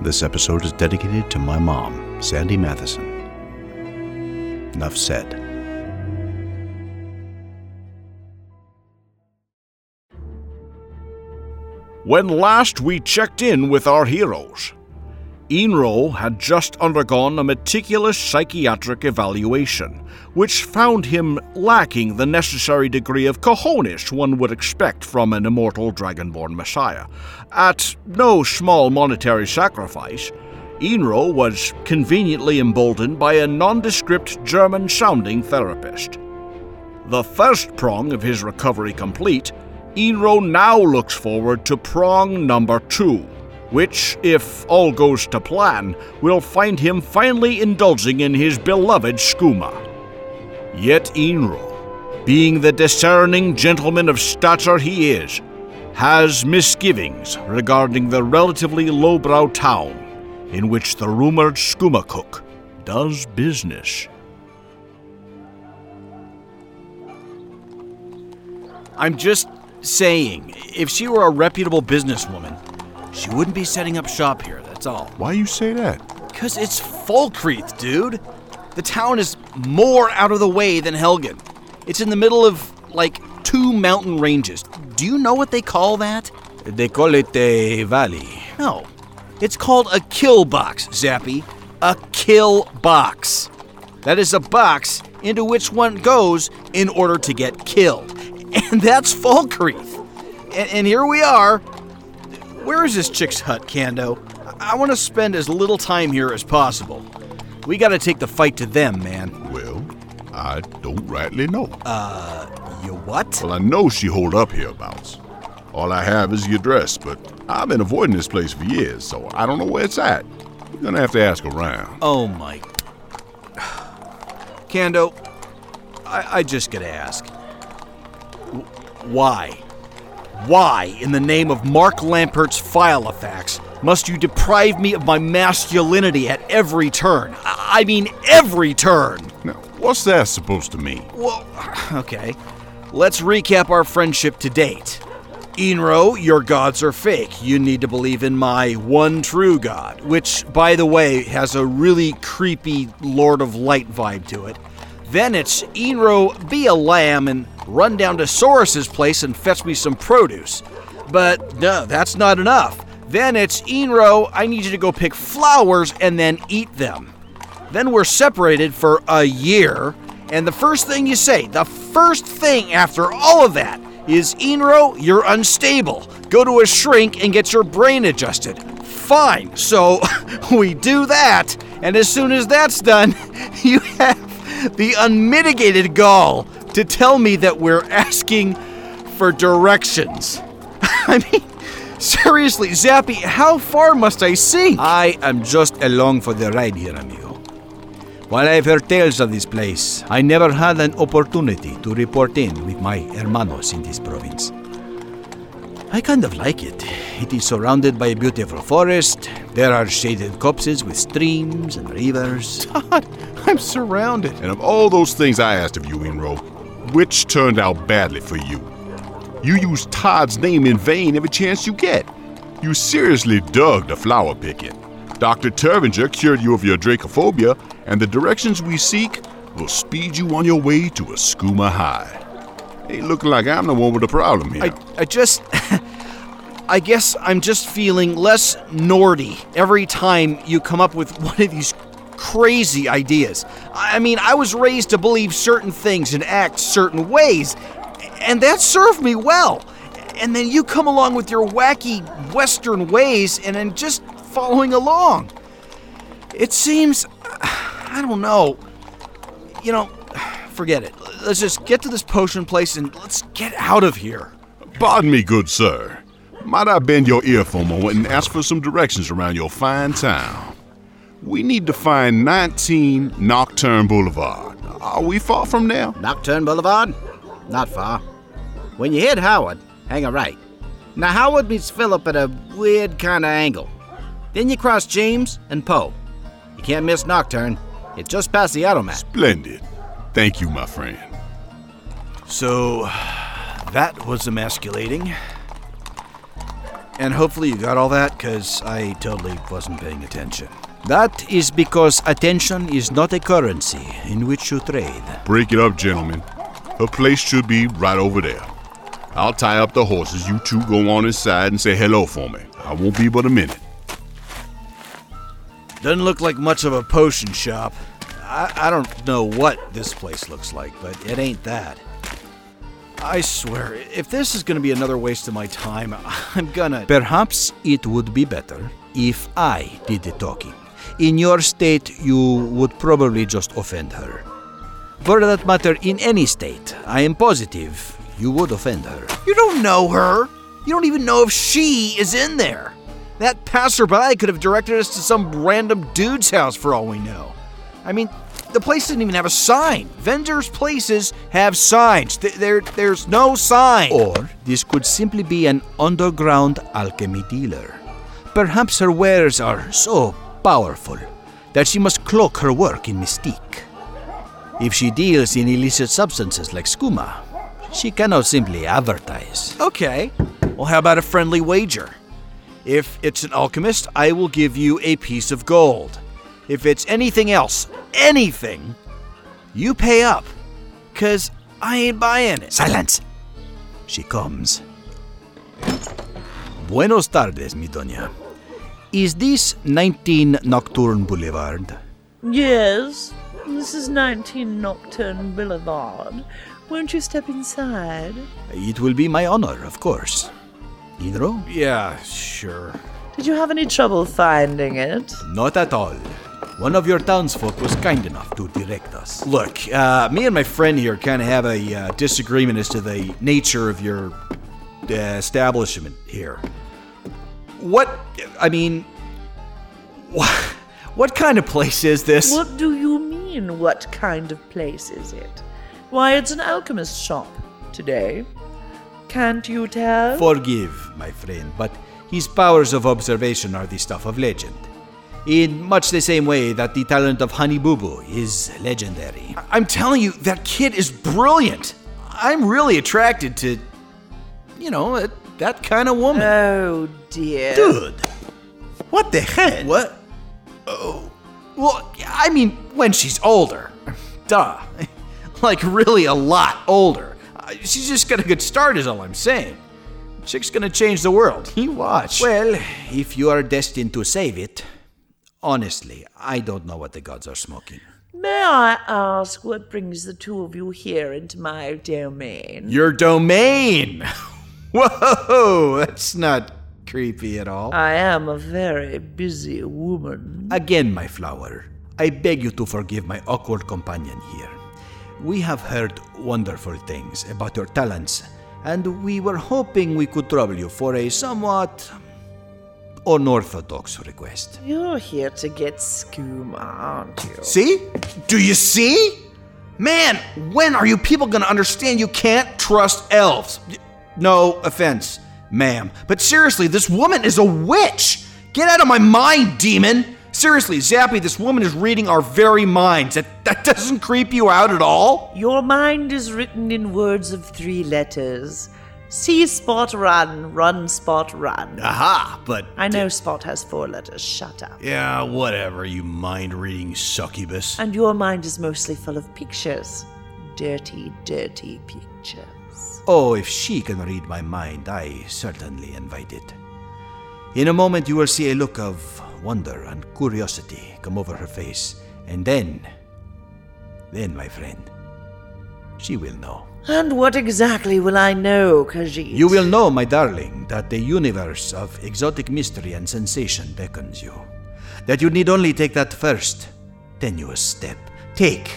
This episode is dedicated to my mom, Sandy Matheson. Enough said. When last we checked in with our heroes, Enro had just undergone a meticulous psychiatric evaluation, which found him lacking the necessary degree of cojones one would expect from an immortal dragonborn messiah. At no small monetary sacrifice, Enro was conveniently emboldened by a nondescript German sounding therapist. The first prong of his recovery complete, Enro now looks forward to prong number two, which, if all goes to plan, will find him finally indulging in his beloved skooma. Yet Enro, being the discerning gentleman of stature he is, has misgivings regarding the relatively lowbrow town in which the rumored skooma cook does business. I'm just saying, if she were a reputable businesswoman, she wouldn't be setting up shop here, that's all. Why you say that? Because it's Falkreath, dude. The town is more out of the way than Helgen. It's in the middle of, like, two mountain ranges. Do you know what they call that? They call it a valley. No. It's called a kill box, Zappy. A kill box. That is a box into which one goes in order to get killed. And that's Falkreath. And, and here we are. Where is this chick's hut, Kando? I, I want to spend as little time here as possible. We gotta take the fight to them, man. Well, I don't rightly know. Uh, you what? Well, I know she hold up hereabouts. All I have is the address, but I've been avoiding this place for years, so I don't know where it's at. You're gonna have to ask around. Oh my. Kando, I, I just gotta ask. W- Why? Why, in the name of Mark Lampert's file Filofax, must you deprive me of my masculinity at every turn? I I mean, every turn! Now, what's that supposed to mean? Well, okay. Let's recap our friendship to date. Enro, your gods are fake. You need to believe in my one true god, which, by the way, has a really creepy Lord of Light vibe to it. Then it's Enro, be a lamb and run down to Saurus's place and fetch me some produce. But no, that's not enough. Then it's Enro, I need you to go pick flowers and then eat them. Then we're separated for a year, and the first thing you say, the first thing after all of that, is Enro, you're unstable. Go to a shrink and get your brain adjusted. Fine, so we do that, and as soon as that's done, you have the unmitigated gall to tell me that we're asking for directions. I mean, seriously, Zappy, how far must I sink? I am just along for the ride here, amigo. While I've heard tales of this place, I never had an opportunity to report in with my hermanos in this province. I kind of like it. It is surrounded by a beautiful forest. There are shaded copses with streams and rivers. God, I'm surrounded. And of all those things I asked of you, Enro, which turned out badly for you? You used Todd's name in vain every chance you get. You seriously dug the flower picking. Dr. Turvinger cured you of your dracophobia, and the directions we seek will speed you on your way to a skooma high. Ain't looking like I'm the one with the problem here. I, I just. I guess I'm just feeling less Nordy every time you come up with one of these crazy ideas. I mean, I was raised to believe certain things and act certain ways, and that served me well. And then you come along with your wacky Western ways and then just following along. It seems. I don't know. You know, forget it. Let's just get to this potion place and let's get out of here. Pardon me, good sir. Might I bend your ear for a moment and ask for some directions around your fine town? We need to find 19 Nocturne Boulevard. Are we far from there? Nocturne Boulevard? Not far. When you hit Howard, hang a right. Now, Howard meets Philip at a weird kind of angle. Then you cross James and Poe. You can't miss Nocturne. It's just past the automat. Splendid. Thank you, my friend. So, that was emasculating. And hopefully you got all that, because I totally wasn't paying attention. That is because attention is not a currency in which you trade. Break it up, gentlemen. Her place should be right over there. I'll tie up the horses. You two go on inside and say hello for me. I won't be but a minute. Doesn't look like much of a potion shop. I, I don't know what this place looks like, but it ain't that. I swear, if this is gonna be another waste of my time, I'm gonna. Perhaps it would be better if I did the talking. In your state, you would probably just offend her. For that matter, in any state, I am positive you would offend her. You don't know her! You don't even know if she is in there! That passerby could have directed us to some random dude's house for all we know. I mean, the place didn't even have a sign. Vendors' places have signs. Th- There, there's no sign. Or this could simply be an underground alchemy dealer. Perhaps her wares are so powerful that she must cloak her work in mystique. If she deals in illicit substances like skooma, she cannot simply advertise. Okay. Well, how about a friendly wager? If it's an alchemist, I will give you a piece of gold. If it's anything else, anything, you pay up. Cause I ain't buying it. Silence! She comes. Buenos tardes, mi doña. Is this 19 Nocturne Boulevard? Yes, this is 19 Nocturne Boulevard. Won't you step inside? It will be my honor, of course. Hidro? Yeah, sure. Did you have any trouble finding it? Not at all. One of your townsfolk was kind enough to direct us. Look, uh, me and my friend here kind of have a uh, disagreement as to the nature of your uh, establishment here. What, I mean, what, what kind of place is this? What do you mean, what kind of place is it? Why, it's an alchemist shop today. Can't you tell? Forgive, my friend, but his powers of observation are the stuff of legend. In much the same way that the talent of Honey Boo Boo is legendary. I'm telling you, that kid is brilliant. I'm really attracted to, you know, that, that kind of woman. oh dear. Dude, what the heck? What? Oh, well, I mean, when she's older. Duh. like, really a lot older. Uh, She's just got a good start, is all I'm saying. Chick's gonna change the world. You watch. Well, if you are destined to save it, honestly, I don't know what the gods are smoking. May I ask what brings the two of you here into my domain? Your domain! Whoa, that's not creepy at all. I am a very busy woman. Again, my flower, I beg you to forgive my awkward companion here. We have heard wonderful things about your talents, and we were hoping we could trouble you for a somewhat unorthodox request. You're here to get skooma, aren't you? See? Do you see? Man, when are you people gonna understand you can't trust elves? No offense, ma'am. But seriously, this woman is a witch! Get out of my mind, demon! Seriously, Zappy, this woman is reading our very minds. That, that doesn't creep you out at all? Your mind is written in words of three letters. See Spot run, run Spot run. Aha, but. I know Spot has four letters. Shut up. Yeah, whatever, you mind reading succubus. And your mind is mostly full of pictures. Dirty, dirty pictures. Oh, if she can read my mind, I certainly invite it. In a moment, you will see a look of wonder and curiosity come over her face, and then. Then, my friend, she will know. And what exactly will I know, Khajiit? You will know, my darling, that the universe of exotic mystery and sensation beckons you. That you need only take that first, tenuous step. Take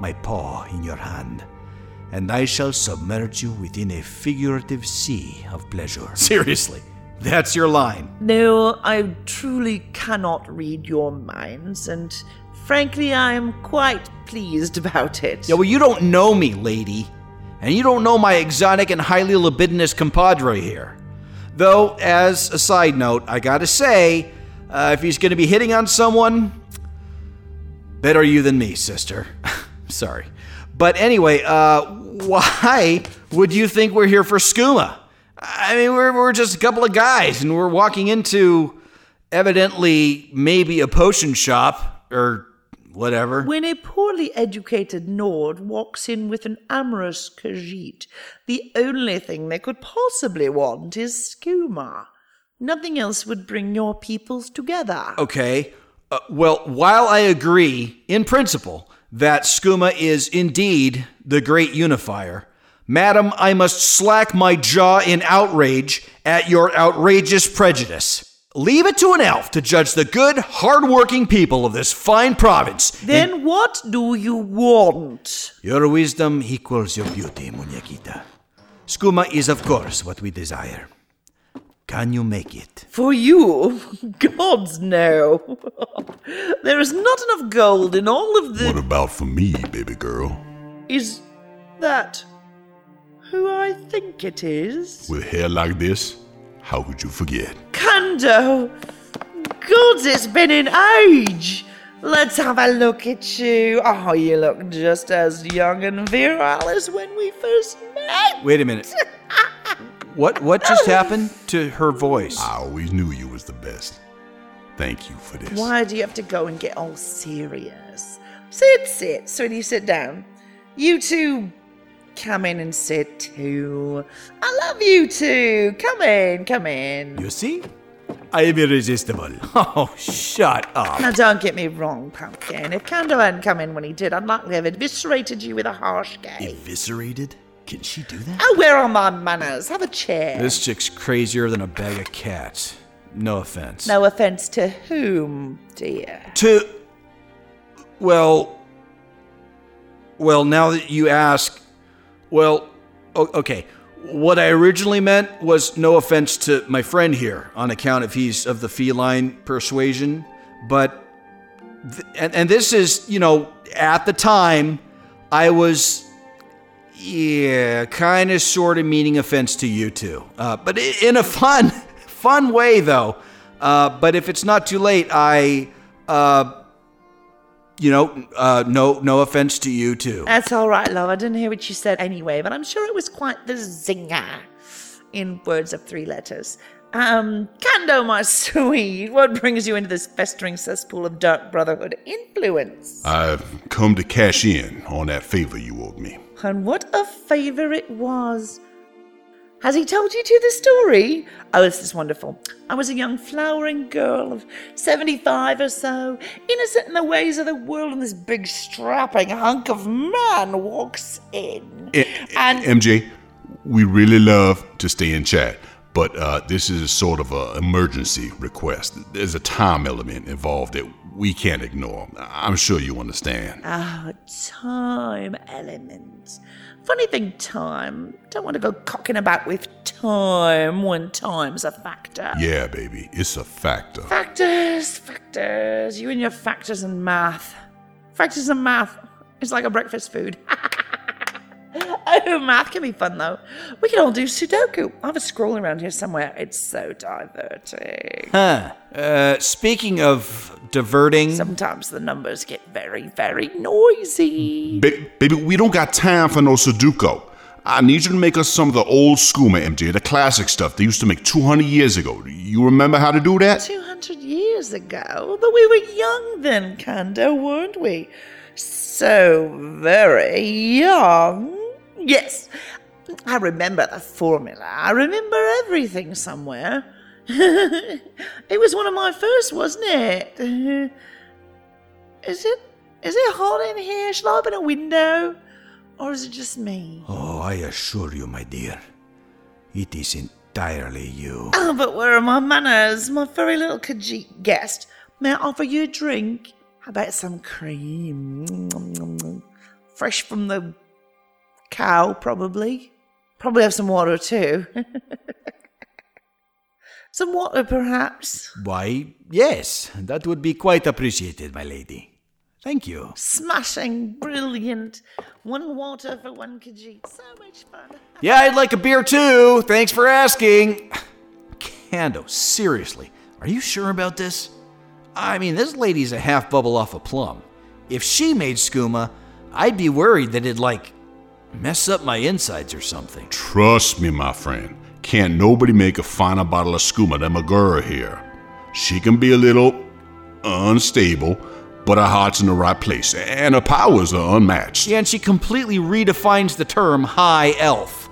my paw in your hand, and I shall submerge you within a figurative sea of pleasure. Seriously, that's your line. No, I truly cannot read your minds, and frankly, I am quite pleased about it. Yeah, well, you don't know me, lady. And you don't know my exotic and highly libidinous compadre here. Though, as a side note, I gotta say, uh, if he's gonna be hitting on someone, better you than me, sister. Sorry. But anyway, uh, why would you think we're here for skooma? I mean, we're, we're just a couple of guys, and we're walking into evidently maybe a potion shop or whatever. When a poorly educated Nord walks in with an amorous Khajiit, the only thing they could possibly want is skooma. Nothing else would bring your peoples together. Okay. Uh, well, while I agree, in principle, that skooma is indeed the great unifier, madam, I must slack my jaw in outrage at your outrageous prejudice. Leave it to an elf to judge the good, hard-working people of this fine province. Then what do you want? Your wisdom equals your beauty, muñequita. Skooma is, of course, what we desire. Can you make it? For you? Gods, no. there is not enough gold in all of the. What about for me, baby girl? Is that who I think it is? With hair like this, how could you forget? Kando! Gods, it's been an age! Let's have a look at you. Oh, you look just as young and virile as when we first met. Wait a minute. what what just happened to her voice? I always knew you was the best. Thank you for this. Why do you have to go and get all serious? Sit, sit, sweetie, sit down. You two come in and sit too. I love you two. Come in, come in. You see? I am irresistible. Oh, shut up. Now, don't get me wrong, Pumpkin. If Kando hadn't come in when he did, I'd likely have eviscerated you with a harsh gaze. Eviscerated? Can she do that? Oh, where are my manners? Have a chair. This chick's crazier than a bag of cats. No offense. No offense to whom, dear? To. Well. Well, now that you ask. Well, okay. What I originally meant was no offense to my friend here on account of he's of the feline persuasion, but. Th- and, and this is, you know, at the time, I was. Yeah, kind of sort of meaning offense to you two. Uh, but in a fun, fun way, though. Uh, but if it's not too late, I. Uh, you know, uh, no, no offense to you too. That's all right, love. I didn't hear what you said anyway, but I'm sure it was quite the zinger. In words of three letters. Um, Kando, my sweet, what brings you into this festering cesspool of dark brotherhood influence? I've come to cash in on that favor you owed me. And what a favor it was. Has he told you to the story? Oh, this is wonderful. I was a young flowering girl of 75 or so, innocent in the ways of the world, and this big strapping hunk of man walks in. Eh, And MJ, we really love to stay in chat, but uh, this is sort of an emergency request. There's a time element involved that we can't ignore. I'm sure you understand. Ah, time element. Funny thing, time. Don't want to go cocking about with time when time's a factor. Yeah, baby, it's a factor. Factors, factors. You and your factors and math. Factors and math. It's like a breakfast food. oh, math can be fun though. We can all do Sudoku. I have a scroll around here somewhere. It's so diverting. Huh. Uh, speaking of diverting, Sometimes the numbers get very, very noisy. Ba- baby, we don't got time for no Sudoku. I need you to make us some of the old skooma, MJ, the classic stuff they used to make 200 years ago. You remember how to do that? 200 years ago. But we were young then, Kando, weren't we? So very young. Yes, I remember the formula. I remember everything somewhere. it was one of my first, wasn't it? Is it? Is it hot in here? Shall I open a window? Or is it just me? Oh, I assure you, my dear, it is entirely you. Oh, but where are my manners, my furry little Khajiit guest? May I offer you a drink? How about some cream? Fresh from the cow, probably. Probably have some water too. some water, perhaps. Why, yes, that would be quite appreciated, my lady. Thank you. Smashing, brilliant. One water for one Khajiit. So much fun. yeah, I'd like a beer too. Thanks for asking. Kando, seriously, are you sure about this? I mean, this lady's a half bubble off a plum. If she made skooma, I'd be worried that it'd like mess up my insides or something. Trust me, my friend. Can't nobody make a finer bottle of skooma than my girl here. She can be a little unstable, but her heart's in the right place, and her powers are unmatched. And she completely redefines the term high elf.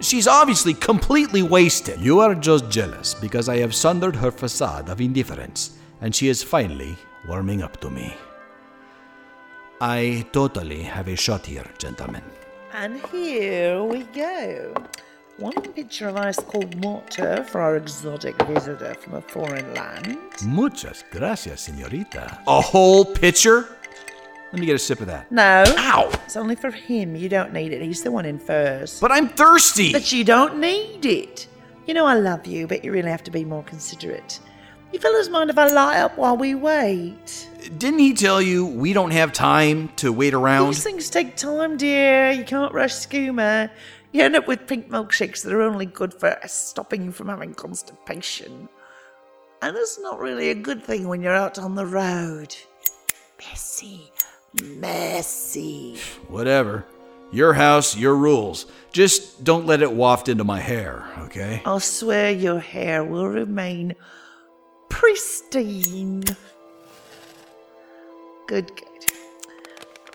She's obviously completely wasted. You are just jealous because I have sundered her facade of indifference, and she is finally warming up to me. I totally have a shot here, gentlemen. And here we go. One pitcher of ice cold water for our exotic visitor from a foreign land. Muchas gracias, señorita. A whole pitcher? Let me get a sip of that. No. Ow! It's only for him. You don't need it. He's the one in first. But I'm thirsty! But you don't need it. You know I love you, but you really have to be more considerate. You fellas mind if I light up while we wait? Didn't he tell you we don't have time to wait around? These things take time, dear. You can't rush skooma. You end up with pink milkshakes that are only good for stopping you from having constipation. And it's not really a good thing when you're out on the road. Messy. Messy. Whatever. Your house, your rules. Just don't let it waft into my hair, okay? I'll swear your hair will remain pristine. Good, good.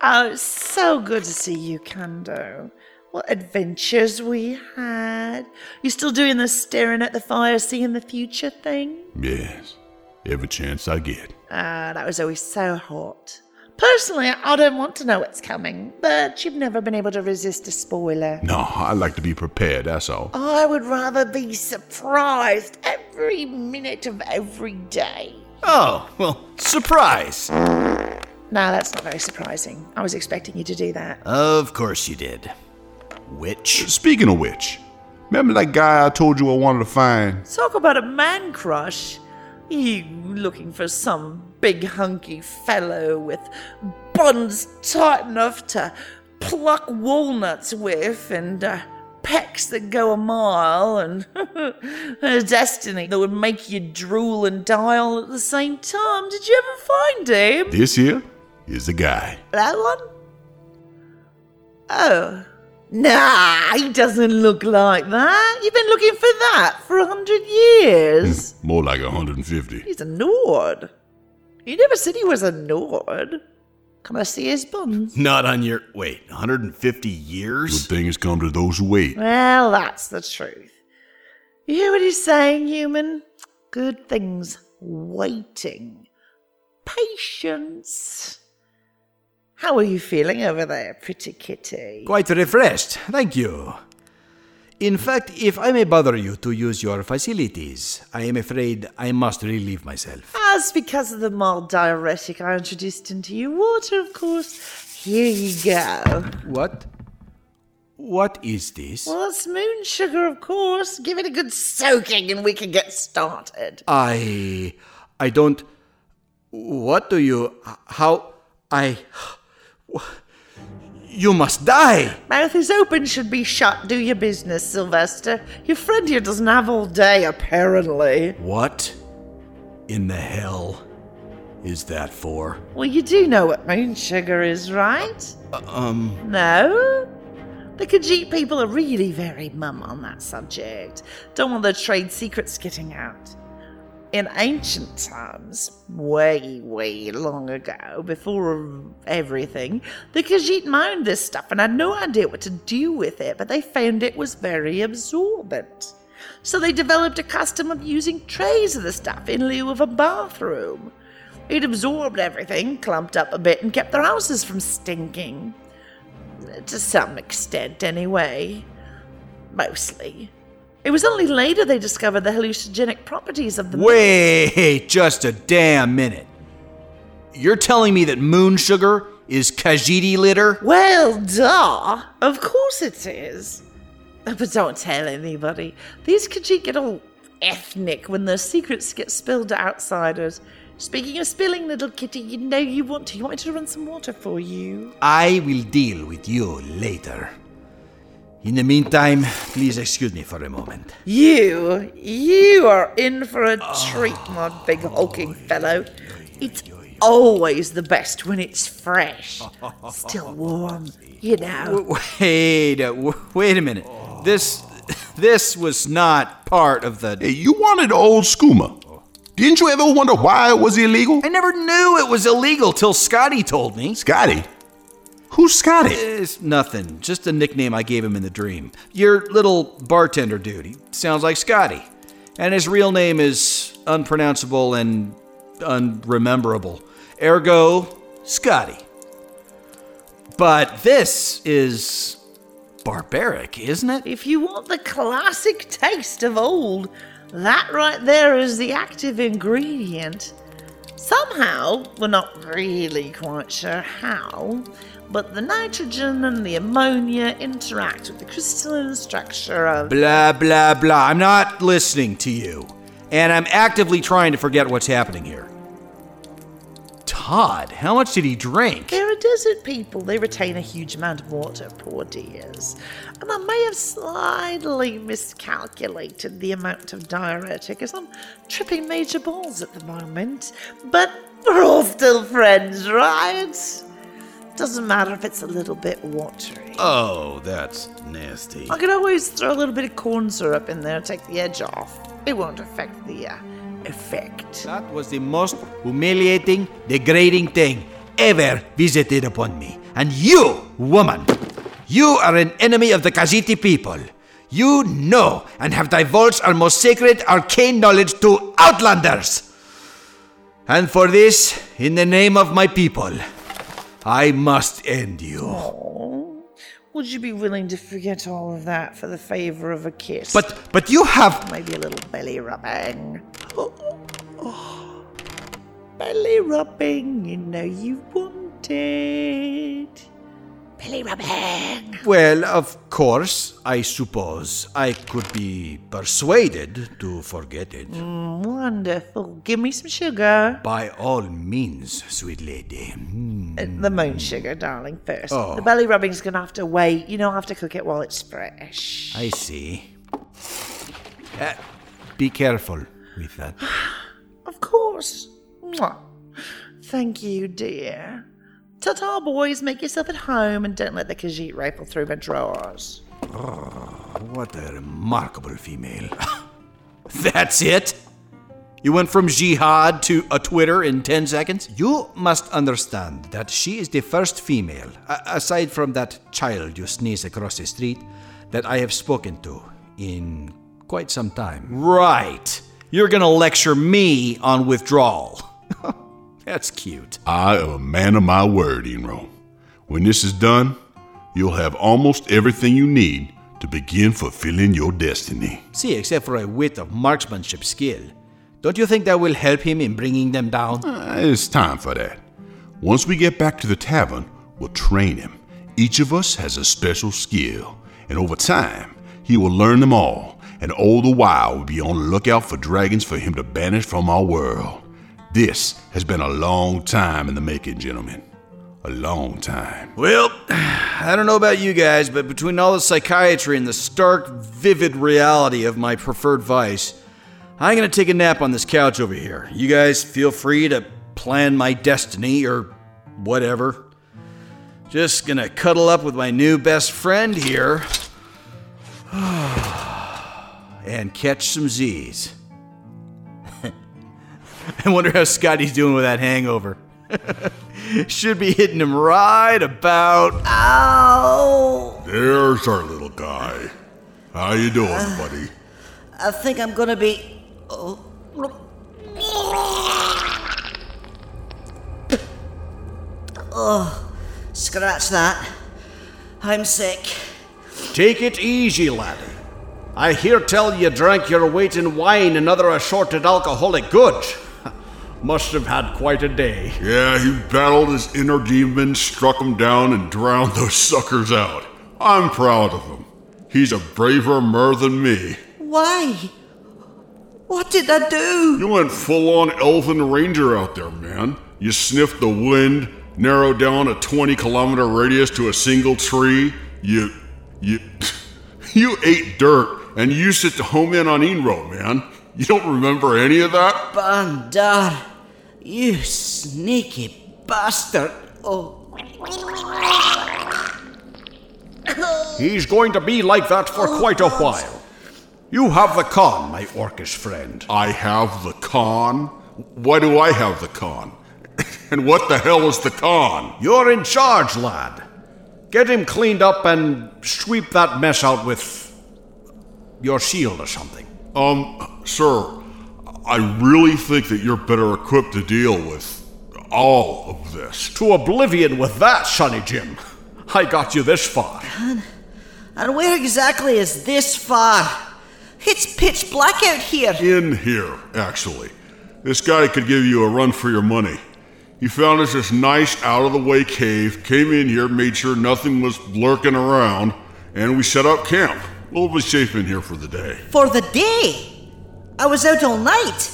Oh, it's so good to see you, Kando. What adventures we had. You still doing the staring at the fire, seeing the future thing? Yes, every chance I get. Ah, that was always so hot. Personally, I don't want to know what's coming, but you've never been able to resist a spoiler. No, I like to be prepared, that's all. I would rather be surprised every minute of every day. Oh, well, surprise! No, that's not very surprising. I was expecting you to do that. Of course you did. Witch. Speaking of which, remember that guy I told you I wanted to find? Talk about a man crush. You looking for some big hunky fellow with buns tight enough to pluck walnuts with and uh, pecs that go a mile and a destiny that would make you drool and die all at the same time. Did you ever find him? This here is the guy. That one? Oh. Nah, he doesn't look like that. You've been looking for that for a hundred years. More like a 150. He's a Nord. You never said he was a Nord. Can I see his buns? Not on your. Wait, 150 years? Good years? things come to those who wait. Well, that's the truth. You hear what he's saying, human? Good things waiting. Patience. How are you feeling over there, pretty kitty? Quite refreshed, thank you. In fact, if I may bother you to use your facilities, I am afraid I must relieve myself. As because of the mild diuretic I introduced into your water, of course. Here you go. What? What is this? Well, it's moon sugar, of course. Give it a good soaking and we can get started. I. I don't. What do you. How. I. You must die! Mouth is open, should be shut. Do your business, Sylvester. Your friend here doesn't have all day, apparently. What in the hell is that for? Well, you do know what moon sugar is, right? Um. No? The Khajiit people are really very mum on that subject. Don't want their trade secrets getting out. In ancient times, way, way long ago, before everything, the Khajiit mined this stuff and had no idea what to do with it, but they found it was very absorbent. So they developed a custom of using trays of the stuff in lieu of a bathroom. It absorbed everything, clumped up a bit, and kept their houses from stinking. To some extent, anyway. Mostly. It was only later they discovered the hallucinogenic properties of the moon. Wait just a damn minute. You're telling me that moon sugar is Khajiiti litter? Well, duh. Of course it is. Oh, but don't tell anybody. These Khajiit get all ethnic when their secrets get spilled to outsiders. Speaking of spilling, little kitty, you know you want to. You want me to run some water for you? I will deal with you later. In the meantime, please excuse me for a moment. You, you are in for a treat, my big hulking fellow. It's always the best when it's fresh, still warm, you know. Wait, uh, wait a minute. This this was not part of the. Hey, you wanted old skooma. Didn't you ever wonder why it was illegal? I never knew it was illegal till Scotty told me. Scotty? Who's Scotty? It's nothing, just a nickname I gave him in the dream. Your little bartender dude. He sounds like Scotty. And his real name is unpronounceable and unrememberable. Ergo, Scotty. But this is barbaric, isn't it? If you want the classic taste of old, that right there is the active ingredient. Somehow, we're not really quite sure how, but the nitrogen and the ammonia interact with the crystalline structure of. Blah, blah, blah. I'm not listening to you. And I'm actively trying to forget what's happening here. Todd, how much did he drink? They're a desert people. They retain a huge amount of water, poor dears. And I may have slightly miscalculated the amount of diuretic as I'm tripping major balls at the moment. But we're all still friends, right? Doesn't matter if it's a little bit watery. Oh, that's nasty. I can always throw a little bit of corn syrup in there to take the edge off. It won't affect the uh, effect. That was the most humiliating, degrading thing ever visited upon me. And you, woman, you are an enemy of the Khajiiti people. You know and have divulged our most sacred arcane knowledge to outlanders. And for this, in the name of my people, I must end you. Oh, would you be willing to forget all of that for the favor of a kiss? But but you have maybe a little belly rubbing. Oh, oh, belly rubbing, you know you want it. Belly rubbing. Well, of course, I suppose I could be persuaded to forget it. Mm, wonderful. Give me some sugar. By all means, sweet lady. Mm. Uh, the moon sugar, darling, first. Oh. The belly rubbing's gonna have to wait. You don't have to cook it while it's fresh. I see. Uh, be careful with that. Of course. Mwah. Thank you, dear. Ta-ta, boys. Make yourself at home and don't let the Khajiit rifle through my drawers. Oh, What a remarkable female. That's it? You went from jihad to a Twitter in 10 seconds? You must understand that she is the first female, a- aside from that child you sneeze across the street, that I have spoken to in quite some time. Right. You're gonna lecture me on withdrawal. That's cute. I am a man of my word, Enro. When this is done, you'll have almost everything you need to begin fulfilling your destiny. See, except for a wit of marksmanship skill. Don't you think that will help him in bringing them down? Uh, it's time for that. Once we get back to the tavern, we'll train him. Each of us has a special skill, and over time, he will learn them all, and all the while we'll be on the lookout for dragons for him to banish from our world. This has been a long time in the making, gentlemen. A long time. Well, I don't know about you guys, but between all the psychiatry and the stark, vivid reality of my preferred vice, I'm gonna take a nap on this couch over here. You guys feel free to plan my destiny or whatever. Just gonna cuddle up with my new best friend here and catch some Z's. I wonder how Scotty's doing with that hangover. Should be hitting him right about. Ow! There's our little guy. How you doing, uh, buddy? I think I'm gonna be. Oh. Oh, scratch that. I'm sick. Take it easy, laddie. I hear tell you drank your weight in wine and other assorted alcoholic goods. Must have had quite a day. Yeah, he battled his inner demons, struck him down, and drowned those suckers out. I'm proud of him. He's a braver mer than me. Why? What did I do? You went full on elven ranger out there, man. You sniffed the wind, narrowed down a 20 kilometer radius to a single tree. You. you. you ate dirt and used it to home in on Enro, man. You don't remember any of that? Bandar, you sneaky bastard. Oh, He's going to be like that for quite a while. You have the con, my orcish friend. I have the con? Why do I have the con? and what the hell is the con? You're in charge, lad. Get him cleaned up and sweep that mess out with your shield or something. Um, sir, I really think that you're better equipped to deal with all of this. To oblivion with that, Sonny Jim. I got you this far. And where exactly is this far? It's pitch black out here. In here, actually. This guy could give you a run for your money. He found us this nice, out of the way cave, came in here, made sure nothing was lurking around, and we set up camp. We'll be safe in here for the day. For the day? I was out all night.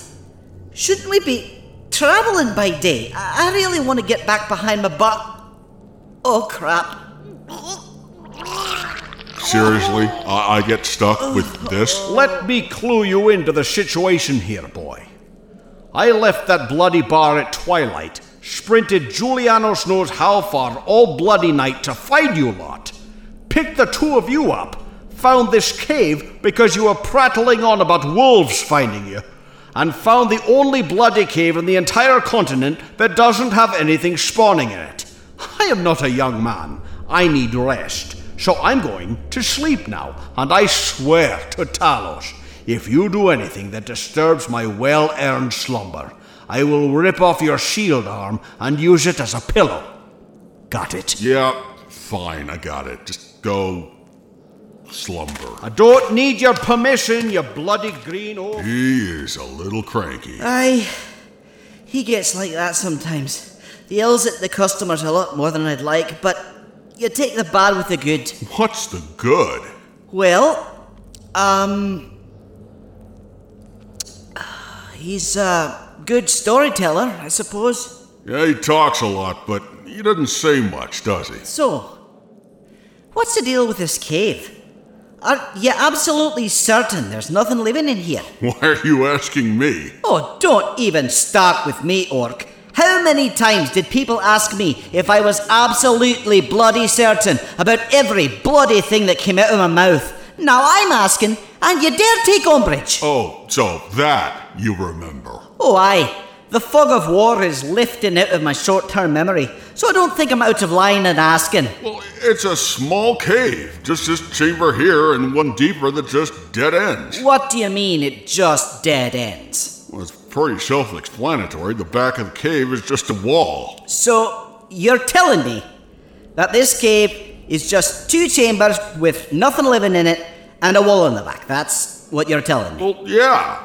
Shouldn't we be traveling by day? I I really want to get back behind my butt. Oh, crap. Seriously, I, I get stuck oh. with this? Let me clue you into the situation here, boy. I left that bloody bar at twilight, sprinted Julianos knows how far all bloody night to find you lot, picked the two of you up, found this cave because you were prattling on about wolves finding you, and found the only bloody cave in the entire continent that doesn't have anything spawning in it. I am not a young man. I need rest. So I'm going to sleep now, and I swear to Talos, if you do anything that disturbs my well earned slumber, I will rip off your shield arm and use it as a pillow. Got it? Yeah, fine, I got it. Just go slumber. I don't need your permission, you bloody green old. He is a little cranky. Aye. He gets like that sometimes. He yells at the customers a lot more than I'd like, but you take the bad with the good. What's the good? Well, um. He's a good storyteller, I suppose. Yeah, he talks a lot, but he doesn't say much, does he? So, what's the deal with this cave? Are you absolutely certain there's nothing living in here? Why are you asking me? Oh, don't even start with me, Orc. How many times did people ask me if I was absolutely bloody certain about every bloody thing that came out of my mouth? Now I'm asking, and you dare take umbrage? Oh, so that you remember. Oh, aye. The fog of war is lifting out of my short term memory, so I don't think I'm out of line in asking. Well, it's a small cave. Just this chamber here and one deeper that just dead ends. What do you mean it just dead ends? Well, it's pretty self explanatory. The back of the cave is just a wall. So, you're telling me that this cave is just two chambers with nothing living in it and a wall in the back. That's what you're telling me. Well, yeah.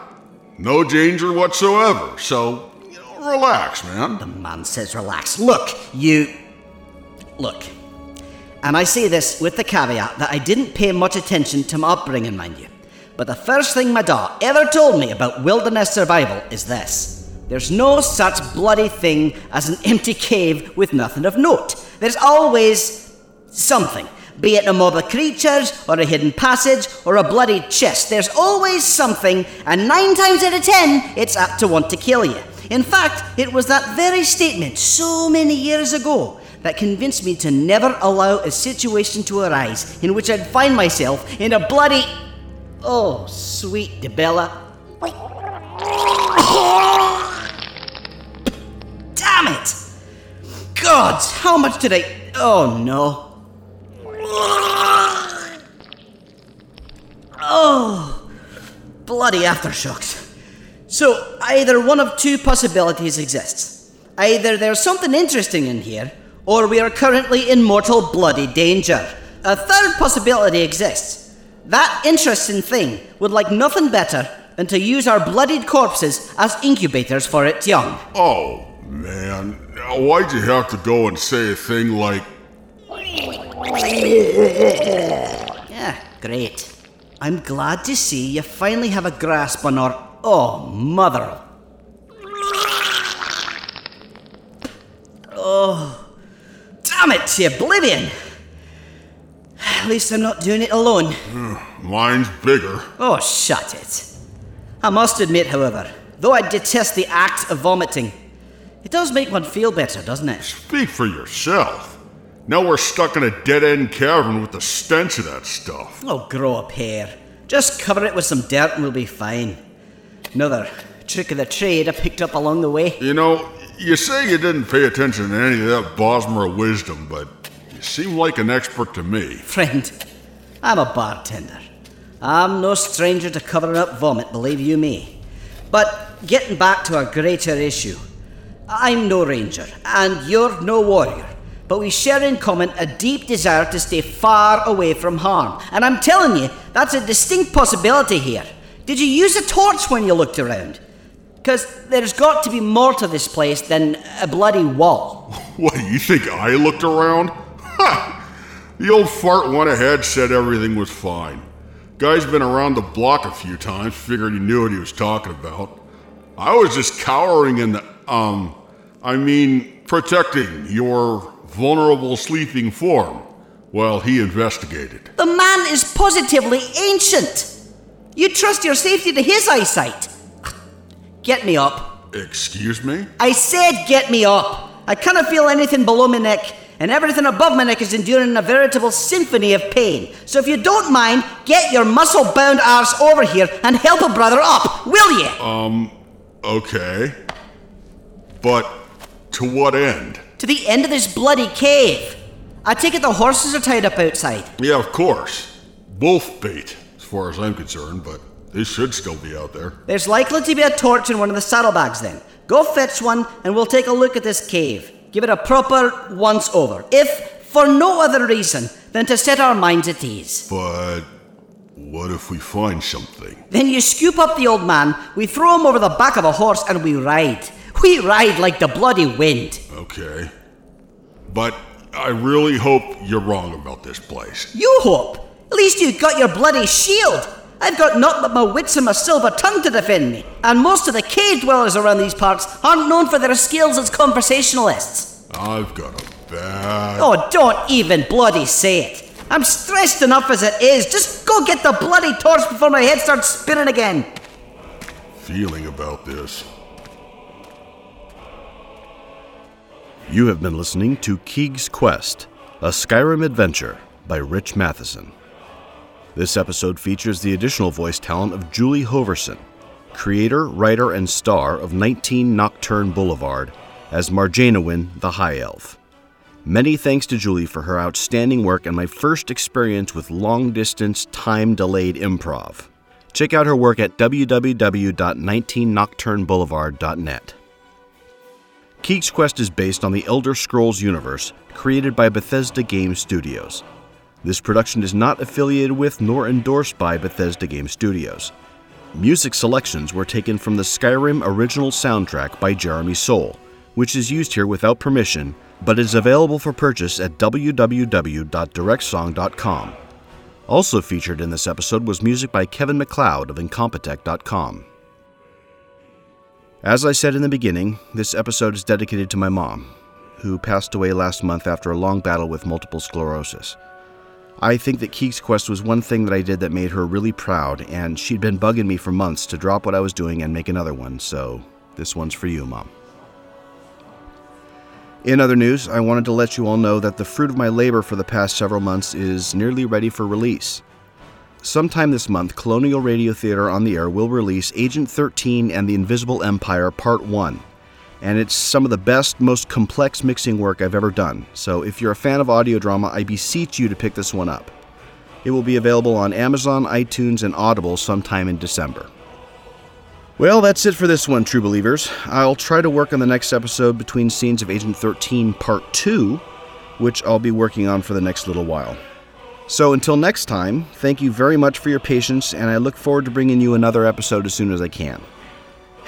No danger whatsoever. So, relax, man. The man says, relax. Look, you. Look. And I say this with the caveat that I didn't pay much attention to my upbringing, mind you. But the first thing my da ever told me about wilderness survival is this there's no such bloody thing as an empty cave with nothing of note. There's always something. Be it a mob of creatures, or a hidden passage, or a bloody chest. There's always something, and nine times out of ten, it's apt to want to kill you. In fact, it was that very statement so many years ago that convinced me to never allow a situation to arise in which I'd find myself in a bloody. Oh, sweet Dibella. Damn it! Gods, how much did I. Oh no. Oh, bloody aftershocks. So, either one of two possibilities exists. Either there's something interesting in here, or we are currently in mortal bloody danger. A third possibility exists. That interesting thing would like nothing better than to use our bloodied corpses as incubators for its young. Oh, man. Now, Why'd you have to go and say a thing like. Yeah, great. I'm glad to see you finally have a grasp on our. Oh, mother. Oh, damn it to oblivion! At least I'm not doing it alone. Hmm, mine's bigger. Oh, shut it. I must admit, however, though I detest the act of vomiting, it does make one feel better, doesn't it? Speak for yourself. Now we're stuck in a dead end cavern with the stench of that stuff. Oh, grow a pair. Just cover it with some dirt and we'll be fine. Another trick of the trade I picked up along the way. You know, you say you didn't pay attention to any of that Bosmer wisdom, but you seem like an expert to me. Friend, I'm a bartender. I'm no stranger to covering up vomit, believe you me. But getting back to our greater issue, I'm no ranger, and you're no warrior. But we share in common a deep desire to stay far away from harm. And I'm telling you, that's a distinct possibility here. Did you use a torch when you looked around? Because there's got to be more to this place than a bloody wall. What, you think I looked around? Ha! The old fart went ahead, said everything was fine. Guy's been around the block a few times, figured he knew what he was talking about. I was just cowering in the, um, I mean, protecting your vulnerable sleeping form while he investigated. The man is positively ancient. You trust your safety to his eyesight. Get me up. Excuse me? I said get me up. I cannot feel anything below my neck, and everything above my neck is enduring a veritable symphony of pain. So if you don't mind, get your muscle bound arse over here and help a brother up, will you? Um, okay. But to what end? To the end of this bloody cave. I take it the horses are tied up outside. Yeah, of course. Wolf bait, far as I'm concerned, but they should still be out there. There's likely to be a torch in one of the saddlebags then. Go fetch one and we'll take a look at this cave. Give it a proper once over. If for no other reason than to set our minds at ease. But what if we find something? Then you scoop up the old man, we throw him over the back of a horse, and we ride. We ride like the bloody wind. Okay. But I really hope you're wrong about this place. You hope. At least you've got your bloody shield. I've got naught but my wits and my silver tongue to defend me. And most of the cave dwellers around these parts aren't known for their skills as conversationalists. I've got a bad. Oh, don't even bloody say it. I'm stressed enough as it is. Just go get the bloody torch before my head starts spinning again. feeling about this. You have been listening to Keeg's Quest, a Skyrim adventure by Rich Matheson. This episode features the additional voice talent of Julie Hoverson, creator, writer, and star of 19 Nocturne Boulevard, as Marjanowin the High Elf. Many thanks to Julie for her outstanding work and my first experience with long distance, time delayed improv. Check out her work at www.19nocturneboulevard.net. Keeg's Quest is based on the Elder Scrolls universe created by Bethesda Game Studios. This production is not affiliated with nor endorsed by Bethesda Game Studios. Music selections were taken from the Skyrim original soundtrack by Jeremy Soule, which is used here without permission but is available for purchase at www.directsong.com. Also featured in this episode was music by Kevin MacLeod of Incompetech.com. As I said in the beginning, this episode is dedicated to my mom, who passed away last month after a long battle with multiple sclerosis. I think that Keeg's Quest was one thing that I did that made her really proud, and she'd been bugging me for months to drop what I was doing and make another one, so this one's for you, Mom. In other news, I wanted to let you all know that the fruit of my labor for the past several months is nearly ready for release. Sometime this month, Colonial Radio Theater on the Air will release Agent 13 and the Invisible Empire Part 1. And it's some of the best, most complex mixing work I've ever done. So if you're a fan of audio drama, I beseech you to pick this one up. It will be available on Amazon, iTunes, and Audible sometime in December. Well, that's it for this one, true believers. I'll try to work on the next episode between scenes of Agent 13 Part 2, which I'll be working on for the next little while. So until next time, thank you very much for your patience, and I look forward to bringing you another episode as soon as I can.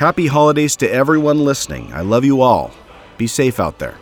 Happy holidays to everyone listening. I love you all. Be safe out there.